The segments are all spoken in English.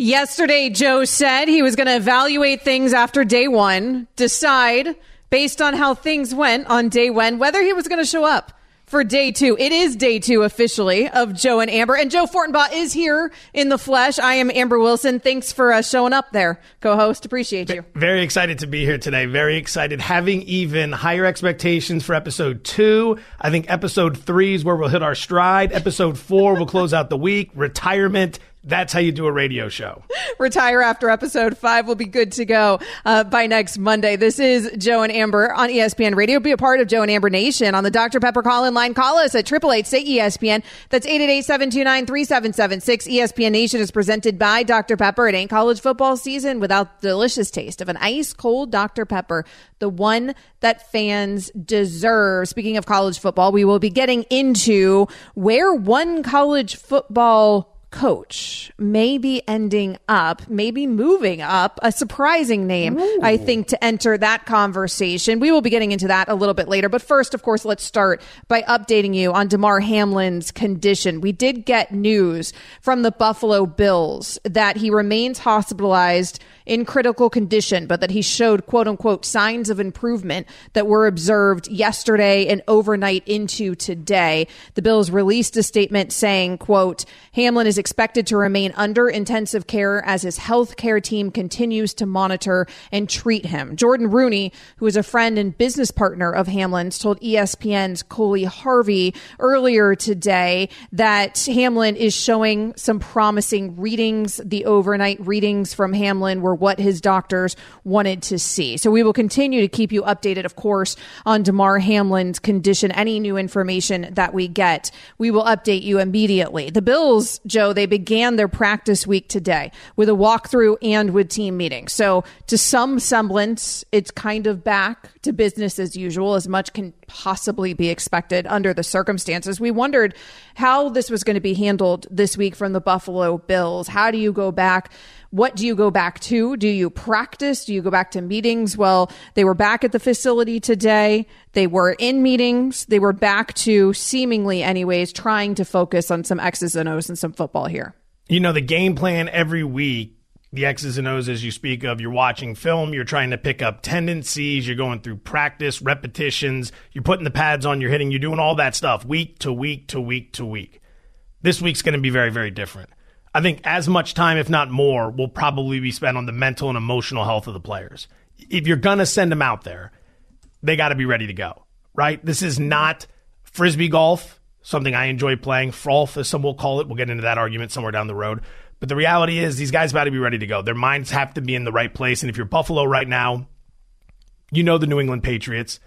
Yesterday, Joe said he was going to evaluate things after day one, decide based on how things went on day one whether he was going to show up for day two. It is day two officially of Joe and Amber. And Joe Fortenbaugh is here in the flesh. I am Amber Wilson. Thanks for uh, showing up there, co host. Appreciate you. Very excited to be here today. Very excited. Having even higher expectations for episode two. I think episode three is where we'll hit our stride. Episode four will close out the week. Retirement that's how you do a radio show. Retire after episode five. We'll be good to go uh, by next Monday. This is Joe and Amber on ESPN Radio. Be a part of Joe and Amber Nation on the Dr. Pepper call in line. Call us at 888 say ESPN. That's 888-729-3776. ESPN Nation is presented by Dr. Pepper. It ain't college football season without the delicious taste of an ice cold Dr. Pepper, the one that fans deserve. Speaking of college football, we will be getting into where one college football coach maybe ending up, maybe moving up, a surprising name, Ooh. I think, to enter that conversation. We will be getting into that a little bit later. But first, of course, let's start by updating you on Damar Hamlin's condition. We did get news from the Buffalo Bills that he remains hospitalized in critical condition, but that he showed quote unquote signs of improvement that were observed yesterday and overnight into today. The Bills released a statement saying, quote, Hamlin is expected to remain under intensive care as his health care team continues to monitor and treat him. Jordon Rooney, who is a friend and business partner of Hamlin's, told ESPN's Coley Harvey earlier today that Hamlin is showing some promising readings. The overnight readings from Hamlin were what his doctors wanted to see. So we will continue to keep you updated, of course, on Damar Hamlin's condition. Any new information that we get, we will update you immediately. The Bills, Joe, they began their practice week today with a walkthrough and with team meetings. So to some semblance, it's kind of back to business as usual, as much can possibly be expected under the circumstances. We wondered how this was going to be handled this week from the Buffalo Bills. How do you go back? What do you go back to? Do you practice? Do you go back to meetings? Well, they were back at the facility today. They were in meetings. They were back to seemingly, anyways, trying to focus on some X's and O's and some football here. You know, the game plan every week the X's and O's as you speak of. You're watching film, you're trying to pick up tendencies, you're going through practice, repetitions, you're putting the pads on, you're hitting, you're doing all that stuff week to week to week to week. This week's going to be very, very different. I think as much time, if not more, will probably be spent on the mental and emotional health of the players. If you're going to send them out there, they got to be ready to go, right? This is not frisbee golf, something I enjoy playing. Frolf, as some will call it. We'll get into that argument somewhere down the road. But the reality is, these guys got to be ready to go. Their minds have to be in the right place. And if you're Buffalo right now, you know the New England Patriots.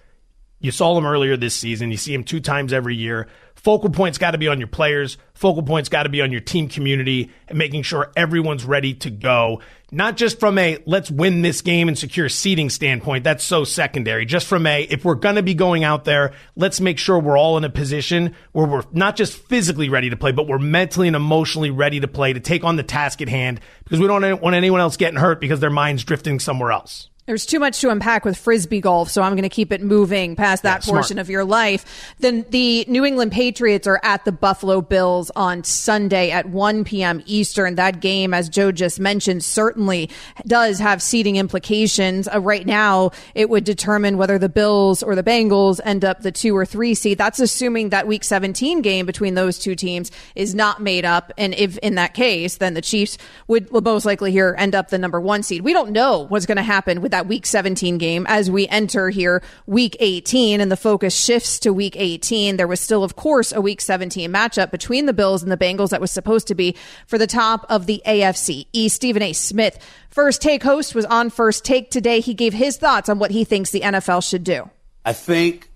You saw them earlier this season. You see them two times every year. Focal points got to be on your players. Focal points got to be on your team community and making sure everyone's ready to go. Not just from a let's win this game and secure seating standpoint. That's so secondary. Just from a if we're going to be going out there, let's make sure we're all in a position where we're not just physically ready to play, but we're mentally and emotionally ready to play to take on the task at hand because we don't want anyone else getting hurt because their mind's drifting somewhere else. There's too much to unpack with frisbee golf, so I'm going to keep it moving past that yeah, portion of your life. Then the New England Patriots are at the Buffalo Bills on Sunday at 1 p.m. Eastern. That game, as Joe just mentioned, certainly does have seeding implications. Uh, right now, it would determine whether the Bills or the Bengals end up the two or three seed. That's assuming that Week 17 game between those two teams is not made up, and if in that case, then the Chiefs would most likely here end up the number one seed. We don't know what's going to happen with that week 17 game as we enter here week 18 and the focus shifts to week 18. There was still, of course, a week 17 matchup between the Bills and the Bengals that was supposed to be for the top of the AFC East. Stephen A. Smith, first take host, was on first take today. He gave his thoughts on what he thinks the NFL should do. I think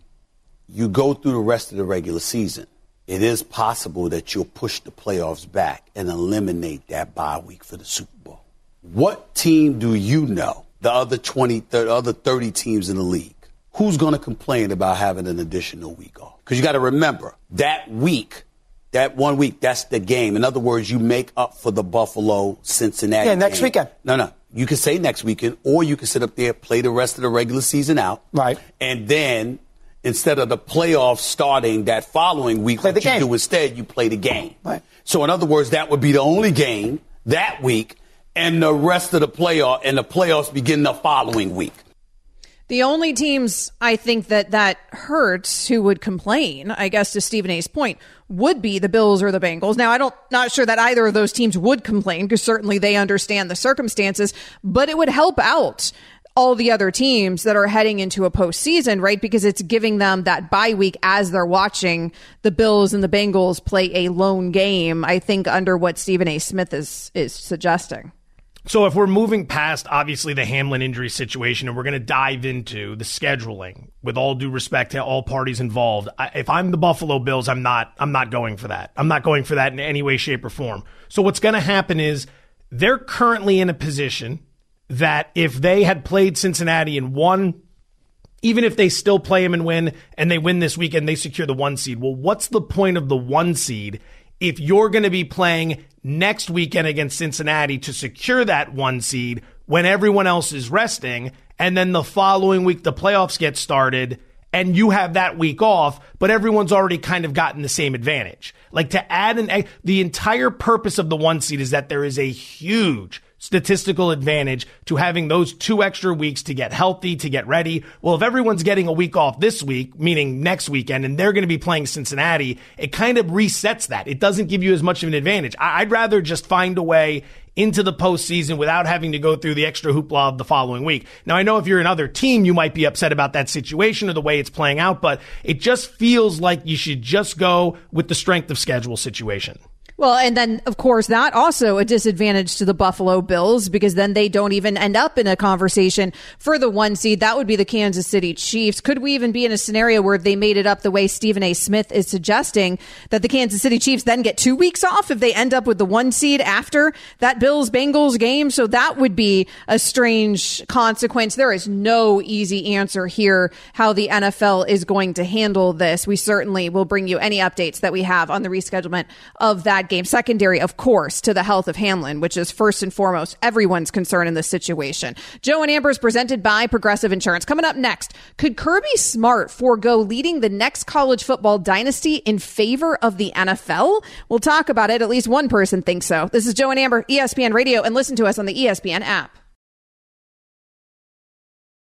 you go through the rest of the regular season. It is possible that you'll push the playoffs back and eliminate that bye week for the Super Bowl. What team do you know the other 20, the other 30 teams in the league. Who's going to complain about having an additional week off? Because you got to remember that week, that one week, that's the game. In other words, you make up for the Buffalo Cincinnati. Yeah, next game. weekend. No, no. You can say next weekend, or you can sit up there, play the rest of the regular season out. Right. And then instead of the playoffs starting that following week, play what you game. do instead, you play the game. Right. So in other words, that would be the only game that week and the rest of the playoff and the playoffs begin the following week. The only teams I think that that hurts who would complain, I guess to Stephen A's point, would be the Bills or the Bengals. Now, I don't, not sure that either of those teams would complain because certainly they understand the circumstances, but it would help out all the other teams that are heading into a postseason, right? Because it's giving them that bye week as they're watching the Bills and the Bengals play a lone game. I think under what Stephen A. Smith is is suggesting. So if we're moving past obviously the Hamlin injury situation and we're going to dive into the scheduling with all due respect to all parties involved, I, if I'm the Buffalo Bills, I'm not I'm not going for that. I'm not going for that in any way shape or form. So what's going to happen is they're currently in a position that if they had played Cincinnati and won even if they still play them and win and they win this weekend, they secure the one seed. Well, what's the point of the one seed if you're going to be playing next weekend against Cincinnati to secure that one seed when everyone else is resting. And then the following week, the playoffs get started and you have that week off, but everyone's already kind of gotten the same advantage. Like to add an, the entire purpose of the one seed is that there is a huge statistical advantage to having those two extra weeks to get healthy, to get ready. Well, if everyone's getting a week off this week, meaning next weekend, and they're going to be playing Cincinnati, it kind of resets that. It doesn't give you as much of an advantage. I'd rather just find a way into the postseason without having to go through the extra hoopla of the following week. Now, I know if you're another team, you might be upset about that situation or the way it's playing out, but it just feels like you should just go with the strength of schedule situation. Well, and then of course that also a disadvantage to the Buffalo Bills because then they don't even end up in a conversation for the one seed. That would be the Kansas City Chiefs. Could we even be in a scenario where they made it up the way Stephen A. Smith is suggesting that the Kansas City Chiefs then get two weeks off if they end up with the one seed after that Bills Bengals game? So that would be a strange consequence. There is no easy answer here how the NFL is going to handle this. We certainly will bring you any updates that we have on the reschedulement of that game. Secondary, of course, to the health of Hamlin, which is first and foremost everyone's concern in this situation. Joe and Amber is presented by Progressive Insurance. Coming up next, could Kirby Smart forego leading the next college football dynasty in favor of the NFL? We'll talk about it. At least one person thinks so. This is Joe and Amber, ESPN Radio, and listen to us on the ESPN app.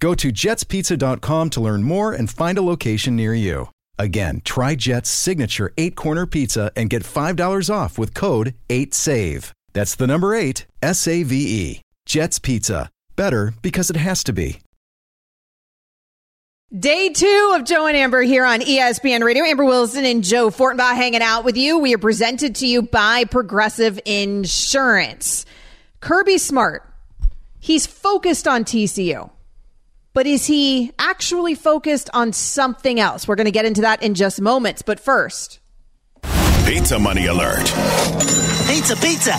Go to jetspizza.com to learn more and find a location near you. Again, try Jet's signature eight corner pizza and get $5 off with code 8SAVE. That's the number eight, S A V E. Jet's Pizza. Better because it has to be. Day two of Joe and Amber here on ESPN Radio. Amber Wilson and Joe Fortenbaugh hanging out with you. We are presented to you by Progressive Insurance. Kirby Smart, he's focused on TCU but is he actually focused on something else? We're going to get into that in just moments. But first, Pizza Money Alert. Pizza, pizza.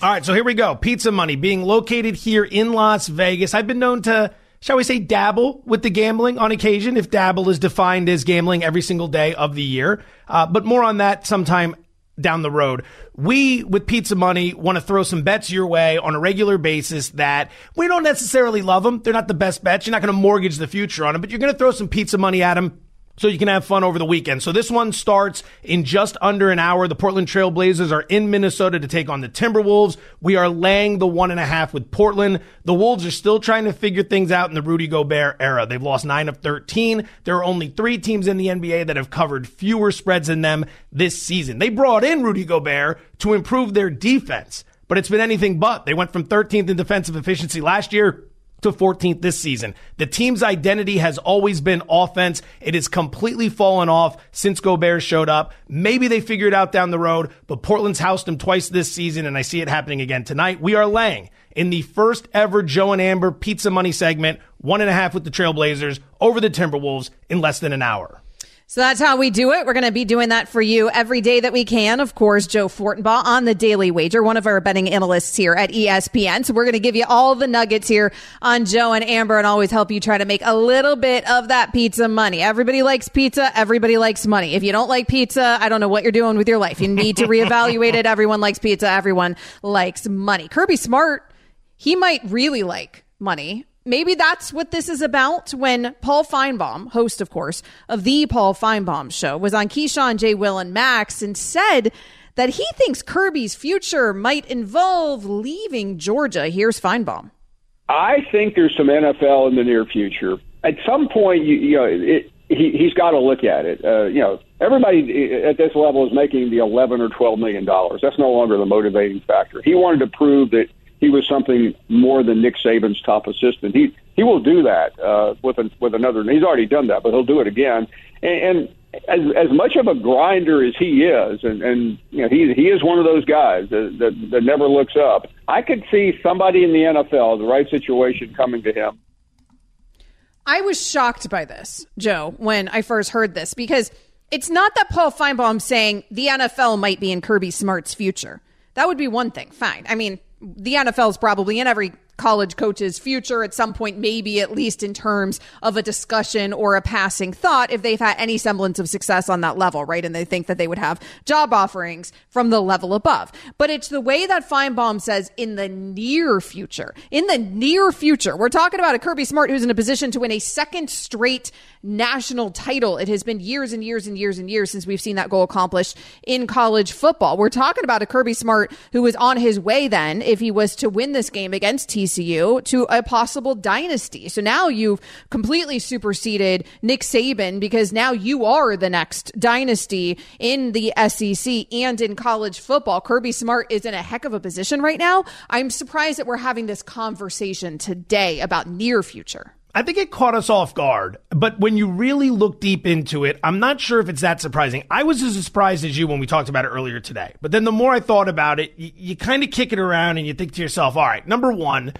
All right, so here we go. Pizza Money being located here in Las Vegas. I've been known to, shall we say, dabble with the gambling on occasion, if dabble is defined as gambling every single day of the year. Uh, but more on that sometime down the road. We, with Pizza Money, want to throw some bets your way on a regular basis that we don't necessarily love them. They're not the best bets. You're not going to mortgage the future on them, but you're going to throw some pizza money at them so you can have fun over the weekend. So this one starts in just under an hour. The Portland Trail Blazers are in Minnesota to take on the Timberwolves. We are laying the one and a half with Portland. The Wolves are still trying to figure things out in the Rudy Gobert era. They've lost nine of 13. There are only three teams in the NBA that have covered fewer spreads than them this season. They brought in Rudy Gobert to improve their defense, but it's been anything but. They went from 13th in defensive efficiency last year to 14th this season. The team's identity has always been offense. It has completely fallen off since Gobert showed up. Maybe they figure it out down the road, but Portland's housed them twice this season, and I see it happening again tonight. We are laying in the first ever Joe and Amber Pizza Money segment, one and a half with the Trailblazers over the Timberwolves in less than an hour. So that's how we do it. We're going to be doing that for you every day that we can. Of course, Joe Fortenbaugh on the Daily Wager, one of our betting analysts here at ESPN. So we're going to give you all the nuggets here on Joe and Amber and always help you try to make a little bit of that pizza money. Everybody likes pizza. Everybody likes money. If you don't like pizza, I don't know what you're doing with your life. You need to reevaluate it. Everyone likes pizza. Everyone likes money. Kirby Smart, he might really like money maybe that's what this is about when Paul Finebaum, host, of course, of the Paul Finebaum show, was on Keyshawn, J. Will, and Max and said that he thinks Kirby's future might involve leaving Georgia. Here's Finebaum. I think there's some NFL in the near future. At some point, you, you know, it, he, he's got to look at it. Uh, you know, everybody at this level is making the 11 or 12 million dollars. That's no longer the motivating factor. He wanted to prove that he was something more than Nick Saban's top assistant. He he will do that uh, with with another. He's already done that, but he'll do it again. And, and as as much of a grinder as he is, and, and you know he he is one of those guys that, that that never looks up. I could see somebody in the NFL, the right situation, coming to him. I was shocked by this, Joe, when I first heard this because it's not that Paul Finebaum saying the NFL might be in Kirby Smart's future. That would be one thing. Fine. I mean, the NFL is probably in every college coach's future at some point, maybe at least in terms of a discussion or a passing thought, if they've had any semblance of success on that level, right? And they think that they would have job offerings from the level above. But it's the way that Finebaum says in the near future. In the near future, we're talking about a Kirby Smart who's in a position to win a second straight national title. It has been years and years and years and years since we've seen that goal accomplished in college football. We're talking about a Kirby Smart who was on his way then, if he was to win this game against TCU TCU to a possible dynasty. So now you've completely superseded Nick Saban because now you are the next dynasty in the SEC and in college football. Kirby Smart is in a heck of a position right now. I'm surprised that we're having this conversation today about near future. I think it caught us off guard, but when you really look deep into it, I'm not sure if it's that surprising. I was as surprised as you when we talked about it earlier today. But then the more I thought about it, you, you kind of kick it around and you think to yourself, all right, number one,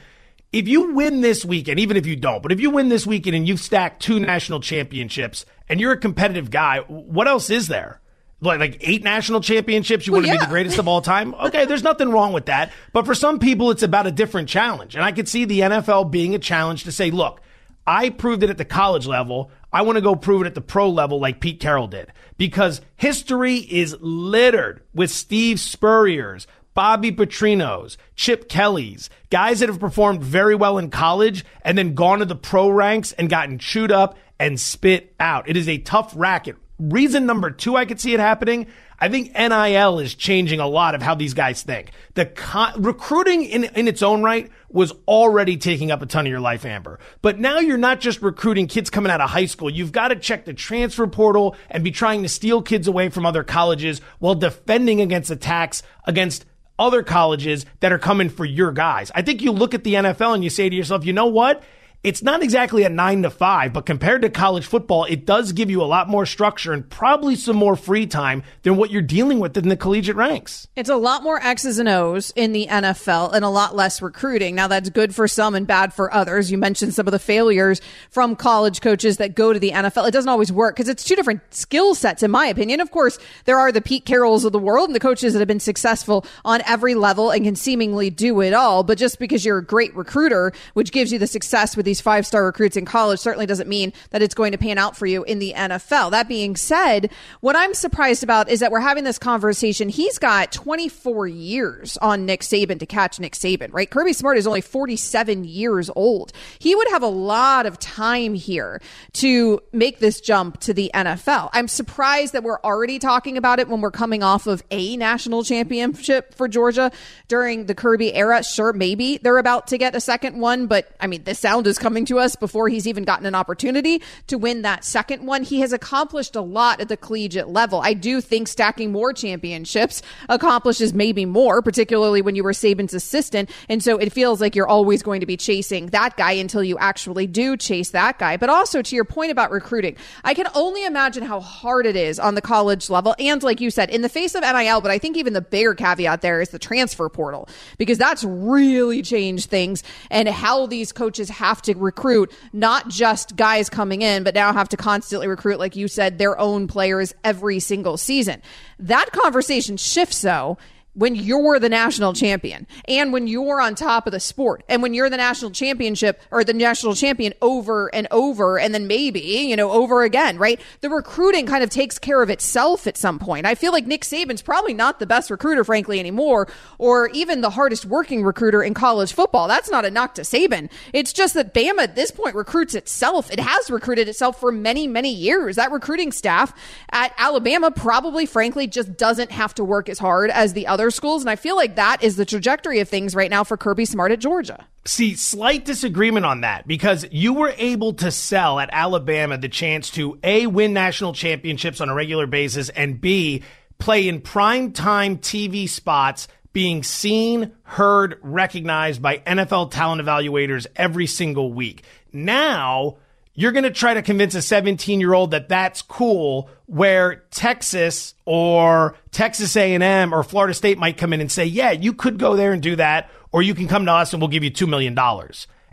if you win this weekend, even if you don't, but if you win this weekend and you've stacked two national championships and you're a competitive guy, what else is there? Like, like eight national championships, you well, want to yeah. be the greatest of all time? Okay, there's nothing wrong with that. But for some people, it's about a different challenge. And I could see the NFL being a challenge to say, look, I proved it at the college level. I want to go prove it at the pro level like Pete Carroll did because history is littered with Steve Spurrier's, Bobby Petrino's, Chip Kelly's, guys that have performed very well in college and then gone to the pro ranks and gotten chewed up and spit out. It is a tough racket. Reason number two I could see it happening I think NIL is changing a lot of how these guys think. The recruiting in, in its own right was already taking up a ton of your life, Amber. But now you're not just recruiting kids coming out of high school. You've got to check the transfer portal and be trying to steal kids away from other colleges while defending against attacks against other colleges that are coming for your guys. I think you look at the NFL and you say to yourself, you know what? It's not exactly a nine to five, but compared to college football, it does give you a lot more structure and probably some more free time than what you're dealing with in the collegiate ranks. It's a lot more X's and O's in the NFL and a lot less recruiting. Now, that's good for some and bad for others. You mentioned some of the failures from college coaches that go to the NFL. It doesn't always work because it's two different skill sets, in my opinion. Of course, there are the Pete Carrolls of the world and the coaches that have been successful on every level and can seemingly do it all. But just because you're a great recruiter, which gives you the success with these five star recruits in college certainly doesn't mean that it's going to pan out for you in the NFL. That being said, what I'm surprised about is that we're having this conversation. He's got 24 years on Nick Saban to catch Nick Saban, right? Kirby Smart is only 47 years old. He would have a lot of time here to make this jump to the NFL. I'm surprised that we're already talking about it when we're coming off of a national championship for Georgia during the Kirby era. Sure, maybe they're about to get a second one, but I mean, this sound is coming to us before he's even gotten an opportunity to win that second one. He has accomplished a lot at the collegiate level. I do think stacking more championships accomplishes maybe more, particularly when you were Saban's assistant. And so it feels like you're always going to be chasing that guy until you actually do chase that guy. But also to your point about recruiting, I can only imagine how hard it is on the college level. And like you said, in the face of NIL, but I think even the bigger caveat there is the transfer portal because that's really changed things and how these coaches have to recruit not just guys coming in, but now have to constantly recruit, like you said, their own players every single season. That conversation shifts though when you're the national champion and when you're on top of the sport and when you're the national championship or the national champion over and over and then maybe, you know, over again, right? The recruiting kind of takes care of itself at some point. I feel like Nick Saban's probably not the best recruiter, frankly, anymore, or even the hardest working recruiter in college football. That's not a knock to Saban. It's just that Bama at this point recruits itself. It has recruited itself for many, many years. That recruiting staff at Alabama probably, frankly, just doesn't have to work as hard as the other schools. And I feel like that is the trajectory of things right now for Kirby Smart at Georgia. See, slight disagreement on that because you were able to sell at Alabama the chance to A, win national championships on a regular basis, and B, play in prime time TV spots being seen, heard, recognized by NFL talent evaluators every single week. Now, you're going to try to convince a 17 year old that that's cool where Texas or Texas A&M or Florida State might come in and say, yeah, you could go there and do that, or you can come to us and we'll give you $2 million.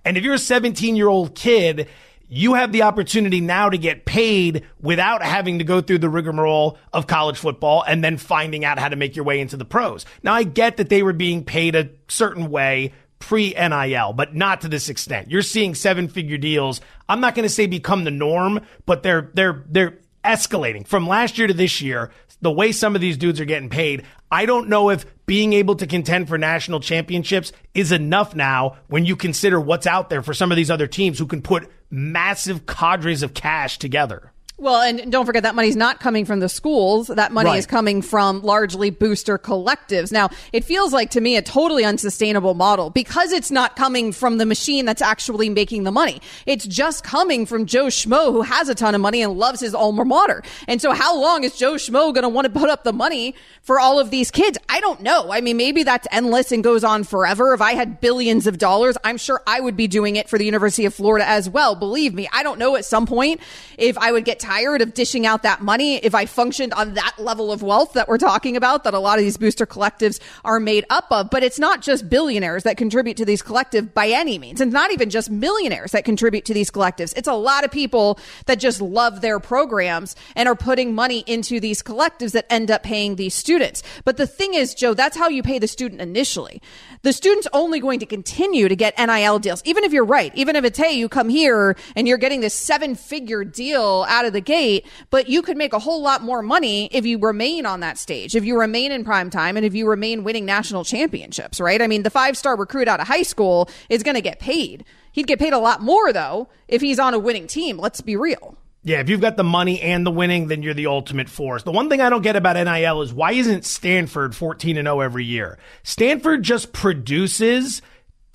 And if you're a 17 year old kid, you have the opportunity now to get paid without having to go through the rigmarole of college football and then finding out how to make your way into the pros. Now, I get that they were being paid a certain way pre NIL, but not to this extent. You're seeing seven figure deals. I'm not going to say become the norm, but they're, they're, they're escalating from last year to this year. The way some of these dudes are getting paid, I don't know if being able to contend for national championships is enough now when you consider what's out there for some of these other teams who can put massive cadres of cash together. Well, and don't forget that money's not coming from the schools. That money Right. is coming from largely booster collectives. Now, it feels like to me a totally unsustainable model because it's not coming from the machine that's actually making the money. It's just coming from Joe Schmo who has a ton of money and loves his alma mater. And so how long is Joe Schmo going to want to put up the money for all of these kids? I don't know. I mean, maybe that's endless and goes on forever. If I had billions of dollars, I'm sure I would be doing it for the University of Florida as well. Believe me, I don't know at some point if I would get tired of dishing out that money if I functioned on that level of wealth that we're talking about that a lot of these booster collectives are made up of. But it's not just billionaires that contribute to these collectives by any means. It's not even just millionaires that contribute to these collectives. It's a lot of people that just love their programs and are putting money into these collectives that end up paying these students. But the thing is, Joe, that's how you pay the student initially. The student's only going to continue to get NIL deals, even if you're right. Even if it's, hey, you come here and you're getting this seven figure deal out of the gate, but you could make a whole lot more money if you remain on that stage, if you remain in prime time, and if you remain winning national championships, right? I mean, the five star recruit out of high school is going to get paid. He'd get paid a lot more, though, if he's on a winning team. Let's be real. Yeah, if you've got the money and the winning, then you're the ultimate force. The one thing I don't get about NIL is why isn't Stanford 14 and 0 every year? Stanford just produces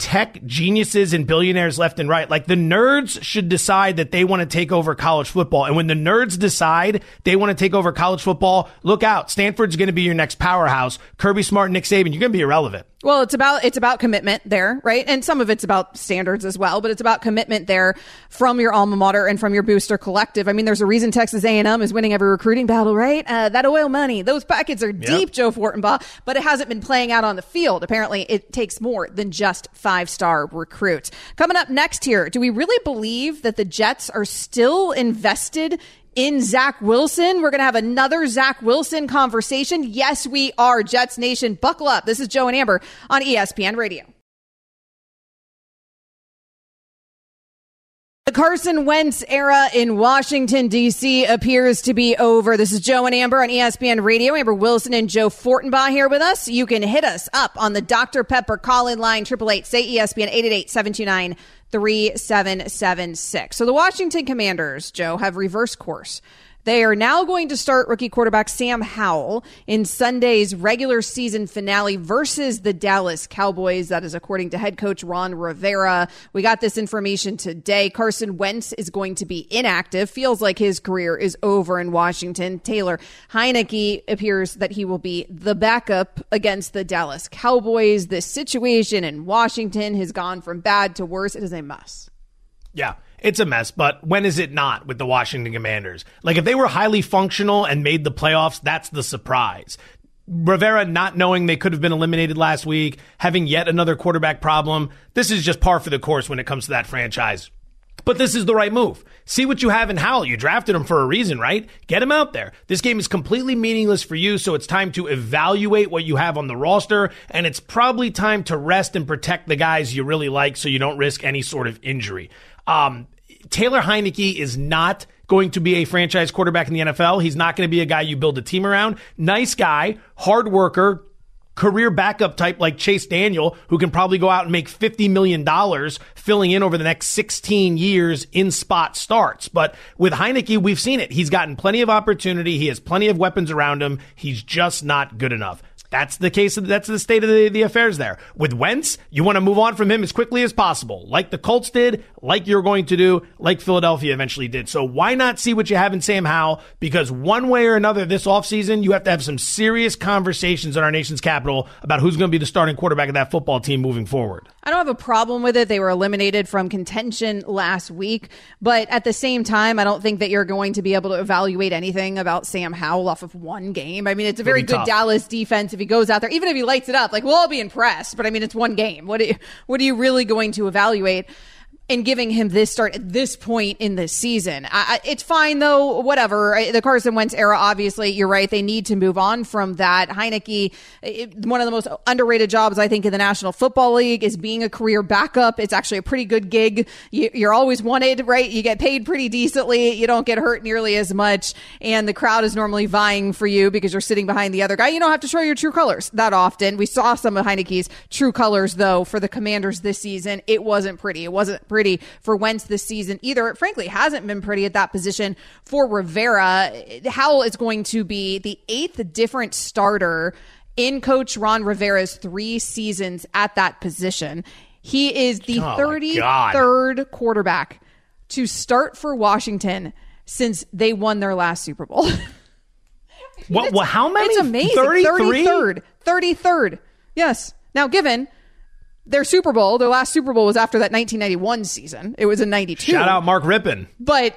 tech geniuses and billionaires left and right. Like the nerds should decide that they want to take over college football. And when the nerds decide they want to take over college football, look out. Stanford's going to be your next powerhouse. Kirby Smart, Nick Saban, you're going to be irrelevant. Well, it's about it's about commitment there, right? And some of it's about standards as well, but it's about commitment there from your alma mater and from your booster collective. I mean, there's a reason Texas A&M is winning every recruiting battle, right? Uh, that oil money, those pockets are deep, Joe Fortenbaugh, but it hasn't been playing out on the field. Apparently, it takes more than just five star recruits. Coming up next here, do we really believe that the Jets are still invested in Zach Wilson. We're going to have another Zach Wilson conversation. Yes, we are. Jets Nation, buckle up. This is Joe and Amber on ESPN Radio. Carson Wentz era in Washington, D.C. appears to be over. This is Joe and Amber on ESPN Radio. Amber Wilson and Joe Fortenbaugh here with us. You can hit us up on the Dr. Pepper call in line, 888 say ESPN, 888 729 3776. So the Washington Commanders, Joe, have reversed course. They are now going to start rookie quarterback Sam Howell in Sunday's regular season finale versus the Dallas Cowboys. That is according to head coach Ron Rivera. We got this information today. Carson Wentz is going to be inactive. Feels like his career is over in Washington. Taylor Heinicke appears that he will be the backup against the Dallas Cowboys. This situation in Washington has gone from bad to worse. It is a mess. Yeah. It's a mess, but when is it not with the Washington Commanders? Like if they were highly functional and made the playoffs, that's the surprise. Rivera not knowing they could have been eliminated last week, having yet another quarterback problem. This is just par for the course when it comes to that franchise. But this is the right move. See what you have in Howell. You drafted him for a reason, right? Get him out there. This game is completely meaningless for you, so it's time to evaluate what you have on the roster, and it's probably time to rest and protect the guys you really like so you don't risk any sort of injury. Um, Taylor Heinicke is not going to be a franchise quarterback in the NFL. He's not going to be a guy you build a team around. Nice guy, hard worker, career backup type like Chase Daniel, who can probably go out and make $50 million filling in over the next 16 years in spot starts. But with Heinicke, we've seen it. He's gotten plenty of opportunity. He has plenty of weapons around him. He's just not good enough. That's the case. That's the state of the, the affairs there. With Wentz, you want to move on from him as quickly as possible, like the Colts did, like you're going to do, like Philadelphia eventually did. So why not see what you have in Sam Howell? Because one way or another this offseason, you have to have some serious conversations in our nation's capital about who's going to be the starting quarterback of that football team moving forward. I don't have a problem with it. They were eliminated from contention last week, but at the same time, I don't think that you're going to be able to evaluate anything about Sam Howell off of one game. I mean, it's a very good tough. Dallas defense he goes out there, even if he lights it up, like we'll all be impressed. But I mean, it's one game. What are you, what are you really going to evaluate? And giving him this start at this point in the season. I, it's fine though, whatever. The Carson Wentz era, obviously, you're right. They need to move on from that. Heinicke, it, one of the most underrated jobs, I think, in the National Football League is being a career backup. It's actually a pretty good gig. You, you're always wanted, right? You get paid pretty decently. You don't get hurt nearly as much. And the crowd is normally vying for you because you're sitting behind the other guy. You don't have to show your true colors that often. We saw some of Heinicke's true colors, though, for the Commanders this season. It wasn't pretty. It wasn't pretty pretty for Wentz this season either. It frankly hasn't been pretty at that position for Rivera. Howell is going to be the eighth different starter in coach Ron Rivera's three seasons at that position. He is the oh 33rd quarterback to start for Washington since they won their last Super Bowl. what, what, how many? It's amazing. 33? 33rd. 33rd. Yes. Now, given their Super Bowl, their last Super Bowl was after that 1991 season. It was in 92. Shout out Mark Rypien. But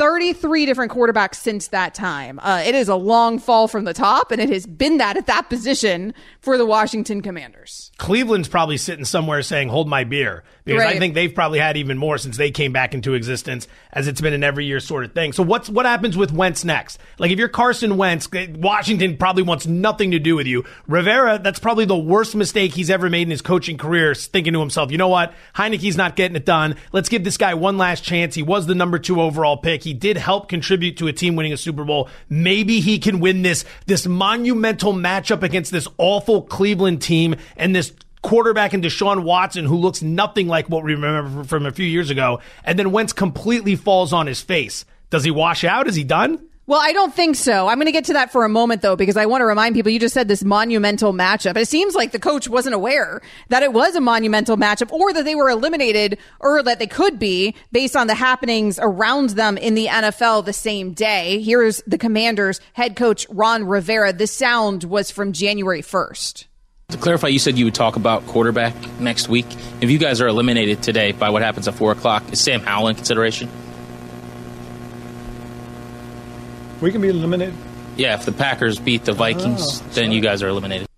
33 different quarterbacks since that time. Uh, it is a long fall from the top, and it has been that at that position for the Washington Commanders. Cleveland's probably sitting somewhere saying, Hold my beer. Because right. I think they've probably had even more since they came back into existence, as it's been an every year sort of thing. So what's what happens with Wentz next? Like if you're Carson Wentz, eh, Washington probably wants nothing to do with you. Rivera, that's probably the worst mistake he's ever made in his coaching career, thinking to himself, you know what? Heinicke's not getting it done. Let's give this guy one last chance. He was the number two overall pick. He did help contribute to a team winning a Super Bowl. Maybe he can win this this monumental matchup against this awful Cleveland team and this quarterback in Deshaun Watson, who looks nothing like what we remember from a few years ago, and then Wentz completely falls on his face. Does he wash out? Is he done? Well, I don't think so. I'm going to get to that for a moment, though, because I want to remind people you just said this monumental matchup. It seems like the coach wasn't aware that it was a monumental matchup or that they were eliminated or that they could be based on the happenings around them in the NFL the same day. Here's the Commanders head coach Ron Rivera. The sound was from January 1st. To clarify, you said you would talk about quarterback next week. If you guys are eliminated today by what happens at 4 o'clock, is Sam Howell in consideration? We can be eliminated. Yeah, if the Packers beat the Vikings, oh, then you guys are eliminated.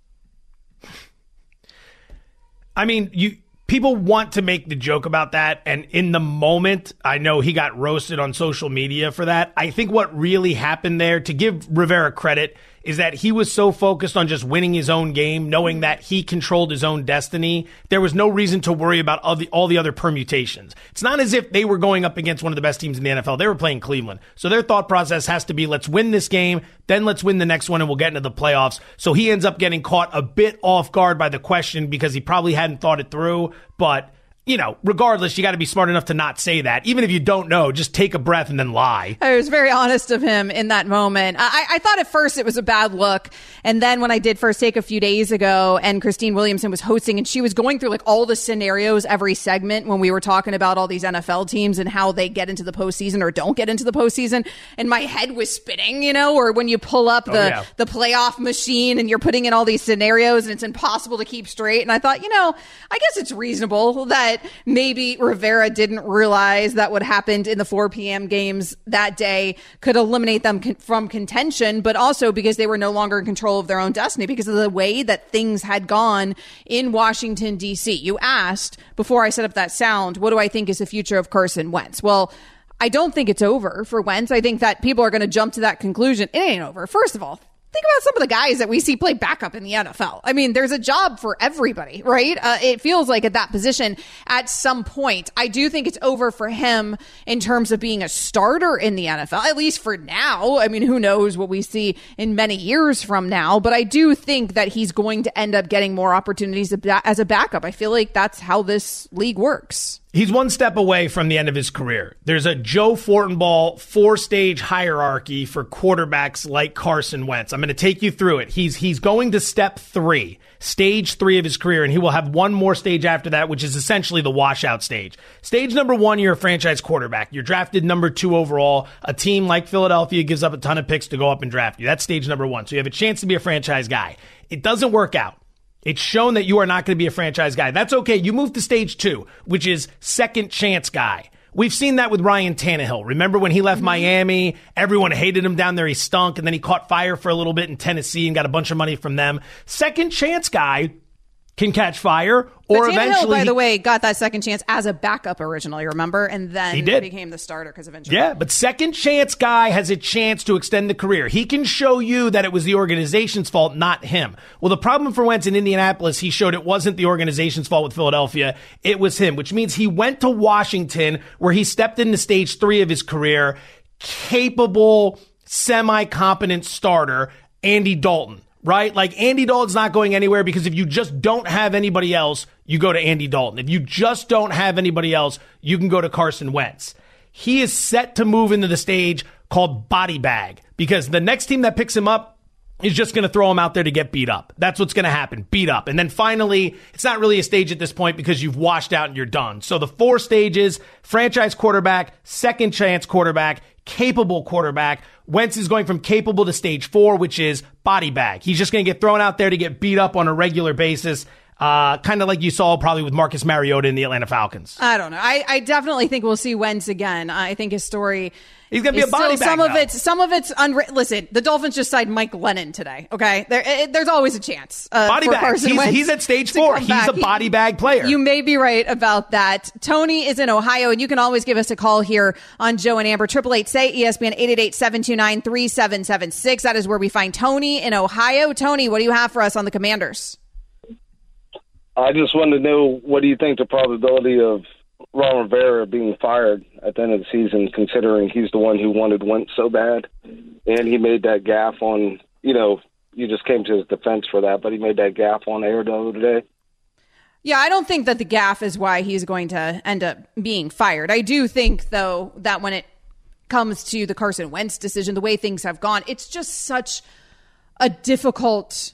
I mean, you people want to make the joke about that and in the moment i know he got roasted on social media for that i think what really happened there to give rivera credit is that he was so focused on just winning his own game, knowing that he controlled his own destiny. There was no reason to worry about all the, all the other permutations. It's not as if they were going up against one of the best teams in the NFL. They were playing Cleveland. So their thought process has to be let's win this game, then let's win the next one and we'll get into the playoffs. So he ends up getting caught a bit off guard by the question because he probably hadn't thought it through. But you know, regardless, you got to be smart enough to not say that. Even if you don't know, just take a breath and then lie. I was very honest of him in that moment. I, I thought at first it was a bad look. And then when I did first take a few days ago and Christine Williamson was hosting and she was going through like all the scenarios every segment when we were talking about all these NFL teams and how they get into the postseason or don't get into the postseason. And my head was spinning, you know, or when you pull up oh, the, oh, yeah. the playoff machine and you're putting in all these scenarios and it's impossible to keep straight. And I thought, you know, I guess it's reasonable that that maybe Rivera didn't realize that what happened in the 4 p.m. games that day could eliminate them con- from contention, but also because they were no longer in control of their own destiny because of the way that things had gone in Washington, D.C. You asked before I set up that sound, what do I think is the future of Carson Wentz? Well, I don't think it's over for Wentz. I think that people are going to jump to that conclusion. It ain't over. First of all, think about some of the guys that we see play backup in the NFL. I mean, there's a job for everybody, right? Uh, it feels like at that position at some point. I do think it's over for him in terms of being a starter in the NFL, at least for now. I mean, who knows what we see in many years from now, but I do think that he's going to end up getting more opportunities as a backup. I feel like that's how this league works. He's one step away from the end of his career. There's a Joe Fortenbaugh four stage hierarchy for quarterbacks like Carson Wentz. I'm going to take you through it. He's, he's going to step three, stage three of his career, and he will have one more stage after that, which is essentially the washout stage. Stage number one, you're a franchise quarterback. You're drafted number two overall. A team like Philadelphia gives up a ton of picks to go up and draft you. That's stage number one. So you have a chance to be a franchise guy. It doesn't work out. It's shown that you are not going to be a franchise guy. That's okay. You move to stage two, which is second chance guy. We've seen that with Ryan Tannehill. Remember when he left mm-hmm. Miami? Everyone hated him down there. He stunk. And then he caught fire for a little bit in Tennessee and got a bunch of money from them. Second chance guy can catch fire or but eventually. by the way, got that second chance as a backup originally, remember? And then he did. became the starter because of injury. Yeah, but second chance guy has a chance to extend the career. He can show you that it was the organization's fault, not him. Well, the problem for Wentz in Indianapolis, he showed it wasn't the organization's fault with Philadelphia. It was him, which means he went to Washington where he stepped into stage three of his career, capable, semi competent starter, Andy Dalton right? Like Andy Dalton's not going anywhere because if you just don't have anybody else, you go to Andy Dalton. If you just don't have anybody else, you can go to Carson Wentz. He is set to move into the stage called body bag because the next team that picks him up is just going to throw him out there to get beat up. That's what's going to happen. Beat up. And then finally, it's not really a stage at this point because you've washed out and you're done. So the four stages, franchise quarterback, second chance quarterback, capable quarterback. Wentz is going from capable to stage four, which is body bag. He's just going to get thrown out there to get beat up on a regular basis. Uh, kind of like you saw probably with Marcus Mariota in the Atlanta Falcons. I don't know. I, I definitely think we'll see Wentz again. I think his story. He's gonna be a body bag. Some now. of it's some of it's unwritten. Listen, the Dolphins just signed Mike Glennon today. Okay, there, it, there's always a chance. Uh, body for bag. Carson He's, he's at stage four. He's back. a body bag player. You may be right about that. Tony is in Ohio, and you can always give us a call here on Joe and Amber. Triple eight say ESPN 888-729-3776. That is where we find Tony in Ohio. Tony, what do you have for us on the Commanders? I just wanted to know what do you think the probability of Ron Rivera being fired at the end of the season, considering he's the one who wanted Wentz so bad, and he made that gaff on you know you just came to his defense for that, but he made that gaff on air the other day. Yeah, I don't think that the gaff is why he's going to end up being fired. I do think, though, that when it comes to the Carson Wentz decision, the way things have gone, it's just such a difficult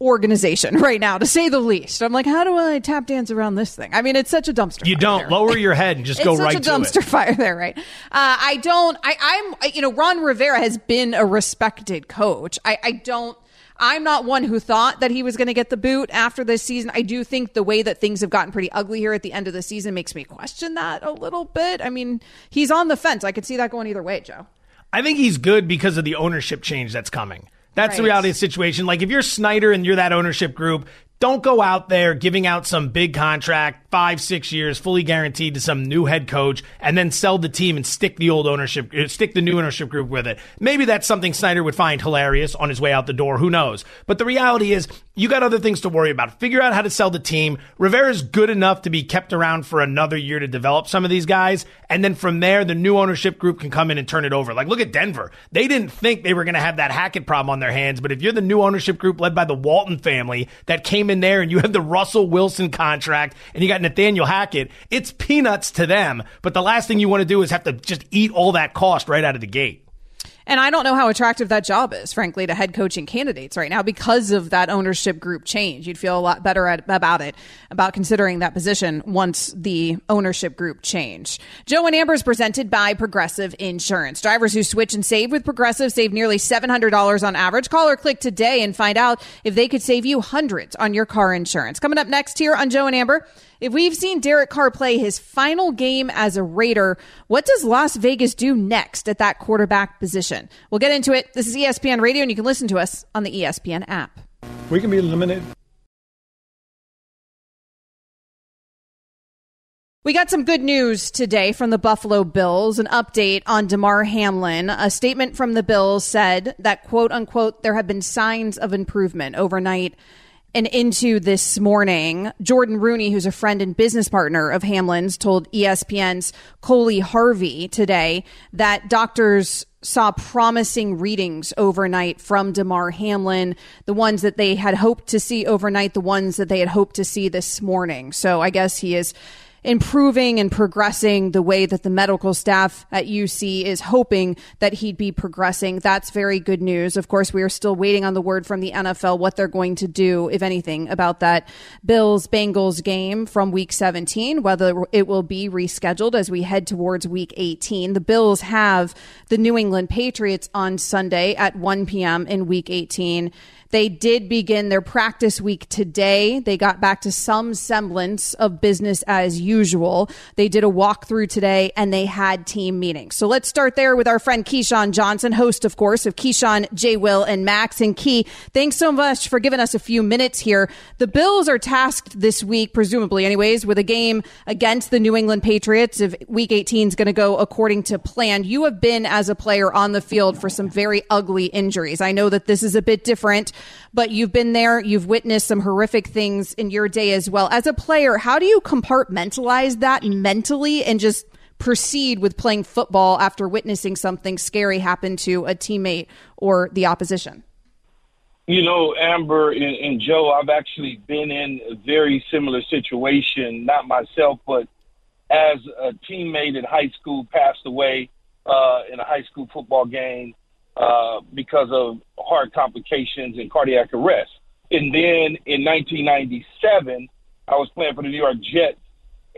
organization right now, to say the least. I'm like, how do I tap dance around this thing? I mean, it's such a dumpster. You don't there. lower your head and just go right to it. It's such a dumpster fire there, right? Uh, I don't. I, I'm. You know, Ron Rivera has been a respected coach. I, I don't. I'm not one who thought that he was going to get the boot after this season. I do think the way that things have gotten pretty ugly here at the end of the season makes me question that a little bit. I mean, he's on the fence. I could see that going either way, Joe. I think he's good because of the ownership change that's coming. That's right. the reality of the situation. Like if you're Snyder and you're that ownership group, don't go out there giving out some big contract, five, six years, fully guaranteed to some new head coach, and then sell the team and stick the old ownership, uh, stick the new ownership group with it. Maybe that's something Snyder would find hilarious on his way out the door. Who knows? But the reality is, you got other things to worry about. Figure out how to sell the team. Rivera's good enough to be kept around for another year to develop some of these guys. And then from there, the new ownership group can come in and turn it over. Like, look at Denver. They didn't think they were going to have that Hackett problem on their hands. But if you're the new ownership group led by the Walton family that came in there and you have the Russell Wilson contract and you got Nathaniel Hackett, it's peanuts to them. But the last thing you want to do is have to just eat all that cost right out of the gate. And I don't know how attractive that job is, frankly, to head coaching candidates right now because of that ownership group change. You'd feel a lot better at, about it, about considering that position once the ownership group change. Joe and Amber is presented by Progressive Insurance. Drivers who switch and save with Progressive save nearly $700 on average. Call or click today and find out if they could save you hundreds on your car insurance. Coming up next here on Joe and Amber. If we've seen Derek Carr play his final game as a Raider, what does Las Vegas do next at that quarterback position? We'll get into it. This is ESPN Radio, and you can listen to us on the ESPN app. We can be eliminated. We got some good news today from the Buffalo Bills, an update on Damar Hamlin. A statement from the Bills said that, quote unquote, there have been signs of improvement overnight and into this morning. Jordon Rooney, who's a friend and business partner of Hamlin's, told ESPN's Coley Harvey today that doctors saw promising readings overnight from Damar Hamlin, the ones that they had hoped to see overnight, the ones that they had hoped to see this morning. So I guess he is improving and progressing the way that the medical staff at UC is hoping that he'd be progressing. That's very good news. Of course, we are still waiting on the word from the NFL what they're going to do, if anything, about that Bills Bengals game from week 17, whether it will be rescheduled as we head towards week 18. The Bills have the New England Patriots on Sunday at 1 p.m. in week 18. They did begin their practice week today. They got back to some semblance of business as usual. They did a walkthrough today and they had team meetings. So let's start there with our friend Keyshawn Johnson, host, of course, of Keyshawn, J. Will, and Max. And Key, thanks so much for giving us a few minutes here. The Bills are tasked this week, presumably, anyways, with a game against the New England Patriots. If week 18 is going to go according to plan, you have been as a player on the field for some very ugly injuries. I know that this is a bit different but you've been there, you've witnessed some horrific things in your day as well. As a player, how do you compartmentalize that mentally and just proceed with playing football after witnessing something scary happen to a teammate or the opposition? You know, Amber and, and Joe, I've actually been in a very similar situation, not myself, but as a teammate in high school passed away uh, in a high school football game uh, because of heart complications and cardiac arrest. And then in 1997, I was playing for the New York Jets,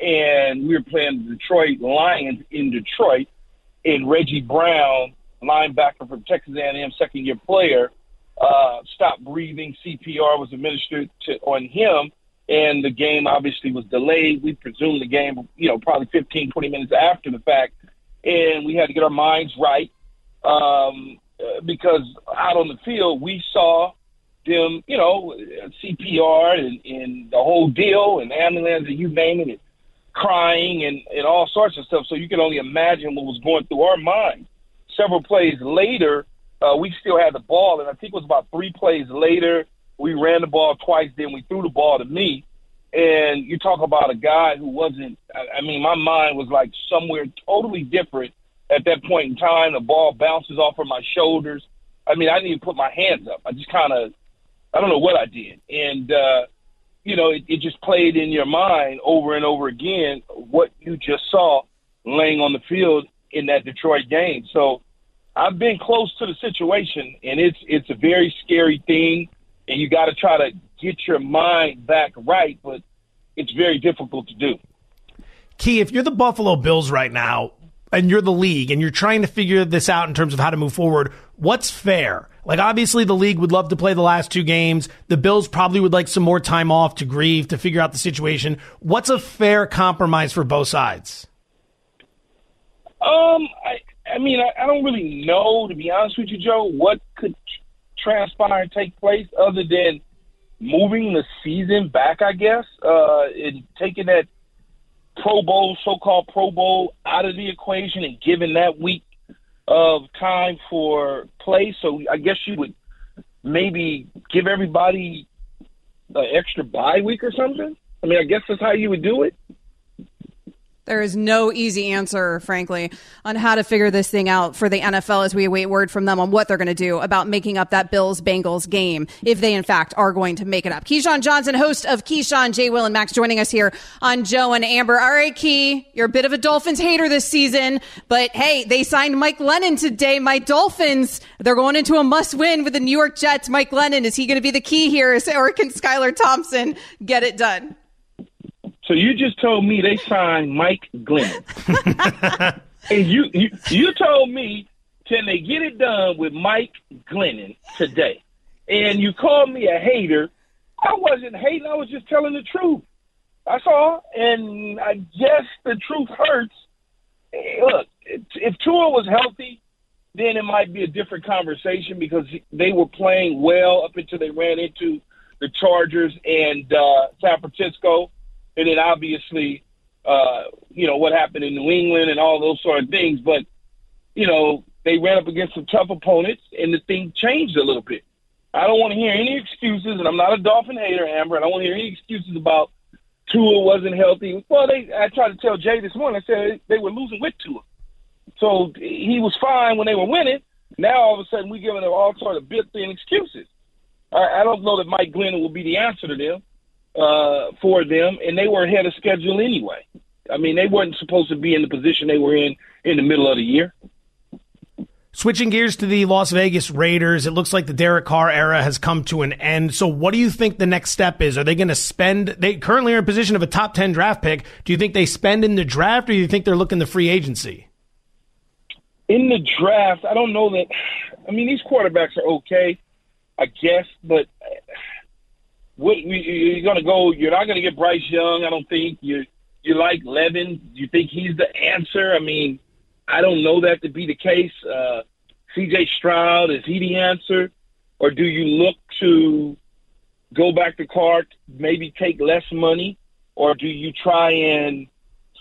and we were playing the Detroit Lions in Detroit. And Reggie Brown, linebacker from Texas A&M, second-year player, uh, stopped breathing. CPR was administered to, on him, and the game obviously was delayed. We presumed the game, you know, probably 15, 20 minutes after the fact, and we had to get our minds right. Um, uh, because out on the field we saw them, you know, CPR and, and the whole deal and ambulance and you name it, crying and, and all sorts of stuff. So you can only imagine what was going through our minds. Several plays later, uh, we still had the ball, and I think it was about three plays later. We ran the ball twice, then we threw the ball to me. And you talk about a guy who wasn't, I mean, my mind was like somewhere totally different at that point in time. The ball bounces off of my shoulders. I mean, I didn't even put my hands up. I just kind of, I don't know what I did. And, uh, you know, it, it just played in your mind over and over again what you just saw laying on the field in that Detroit game. So I've been close to the situation, and it's it's a very scary thing, and you got to try to get your mind back right, but it's very difficult to do. Key, if you're the Buffalo Bills right now, and you're the league and you're trying to figure this out in terms of how to move forward, what's fair? Like, obviously, the league would love to play the last two games. The Bills probably would like some more time off to grieve, to figure out the situation. What's a fair compromise for both sides? Um, I, I mean, I, I don't really know, to be honest with you, Joe, what could transpire and take place other than moving the season back, I guess, uh, and taking that – Pro Bowl, so-called Pro Bowl, out of the equation and given that week of time for play. So I guess you would maybe give everybody an extra bye week or something? I mean, I guess that's how you would do it. There is no easy answer, frankly, on how to figure this thing out for the NFL as we await word from them on what they're going to do about making up that Bills Bengals game, if they in fact are going to make it up. Keyshawn Johnson, host of Keyshawn, J. Will, and Max, joining us here on Joe and Amber. All right, Key, you're a bit of a Dolphins hater this season, but hey, they signed Mike Glennon today. My Dolphins, they're going into a must win with the New York Jets. Mike Glennon, is he going to be the key here, or can Skylar Thompson get it done? So you just told me they signed Mike Glennon, and you, you you told me can they get it done with Mike Glennon today? And you called me a hater. I wasn't hating. I was just telling the truth. That's all. And I guess the truth hurts. Look, if Tua was healthy, then it might be a different conversation because they were playing well up until they ran into the Chargers and uh, San Francisco and then obviously, uh, you know, what happened in New England and all those sort of things. But, you know, they ran up against some tough opponents and the thing changed a little bit. I don't want to hear any excuses, and I'm not a Dolphin hater, Amber. I don't want to hear any excuses about Tua wasn't healthy. Well, they I tried to tell Jay this morning. I said they were losing with Tua, so he was fine when they were winning. Now all of a sudden we're giving them all sort of built-in excuses. I, I don't know that Mike Glennon will be the answer to them uh, for them, and they were ahead of schedule anyway. I mean, they weren't supposed to be in the position they were in in the middle of the year. Switching gears to the Las Vegas Raiders, it looks like the Derek Carr era has come to an end. So, what do you think the next step is? Are they going to spend? They currently are in position of a top ten draft pick. Do you think they spend in the draft, or do you think they're looking the free agency? In the draft, I don't know that. I mean, these quarterbacks are okay, I guess, but what, you're going to go. You're not going to get Bryce Young. I don't think you. You like Levis? You think he's the answer? I mean, I don't know that to be the case. Uh, C.J. Stroud is he the answer, or do you look to go back to Carr, maybe take less money, or do you try and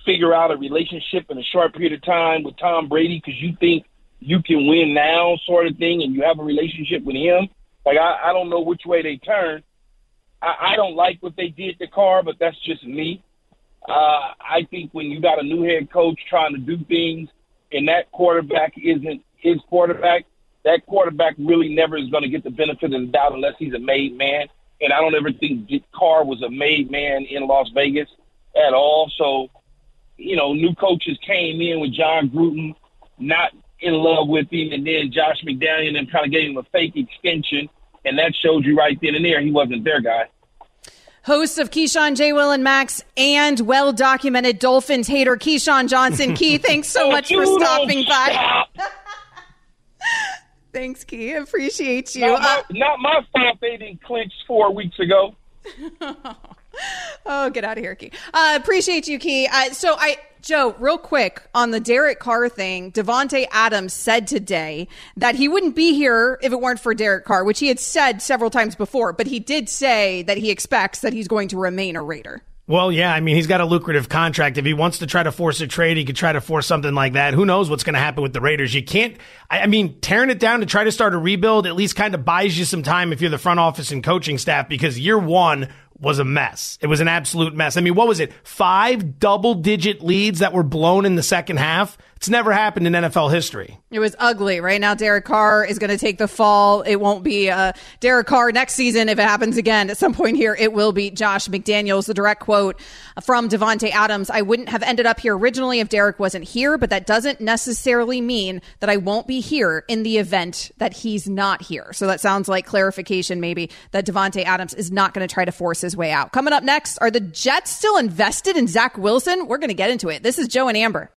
figure out a relationship in a short period of time with Tom Brady because you think you can win now, sort of thing, and you have a relationship with him? Like I, I don't know which way they turn. I, I don't like what they did to Carr, but that's just me. Uh, I think when you got a new head coach trying to do things and that quarterback isn't his quarterback, that quarterback really never is going to get the benefit of the doubt unless he's a made man. And I don't ever think Carr was a made man in Las Vegas at all. So, you know, new coaches came in with Jon Gruden, not in love with him, and then Josh McDaniel and kind of gave him a fake extension and that showed you right then and there he wasn't their guy. Hosts of Keyshawn, J. Will, and Max, and well documented Dolphins hater Keyshawn Johnson. Key, thanks so oh, much for stopping by. thanks, Key. Appreciate you. Not my, uh, not my fault they didn't clinch four weeks ago. oh, get out of here, Key. Uh, appreciate you, Key. Uh, so I Joe, real quick on the Derek Carr thing, Davante Adams said today that he wouldn't be here if it weren't for Derek Carr, which he had said several times before, but he did say that he expects that he's going to remain a Raider. Well, yeah, I mean, he's got a lucrative contract. If he wants to try to force a trade, he could try to force something like that. Who knows what's going to happen with the Raiders? You can't, I mean, tearing it down to try to start a rebuild at least kind of buys you some time if you're the front office and coaching staff because year one was a mess. It was an absolute mess. I mean, what was it? Five double digit leads that were blown in the second half. It's never happened in NFL history. It was ugly. Right now, Derek Carr is going to take the fall. It won't be uh, Derek Carr next season if it happens again. At some point here, it will be Josh McDaniels. The direct quote from Davante Adams: "I wouldn't have ended up here originally if Derek wasn't here, but that doesn't necessarily mean that I won't be here in the event that he's not here." So that sounds like clarification, maybe that Davante Adams is not going to try to force his way out. Coming up next, are the Jets still invested in Zach Wilson? We're going to get into it. This is Joe and Amber.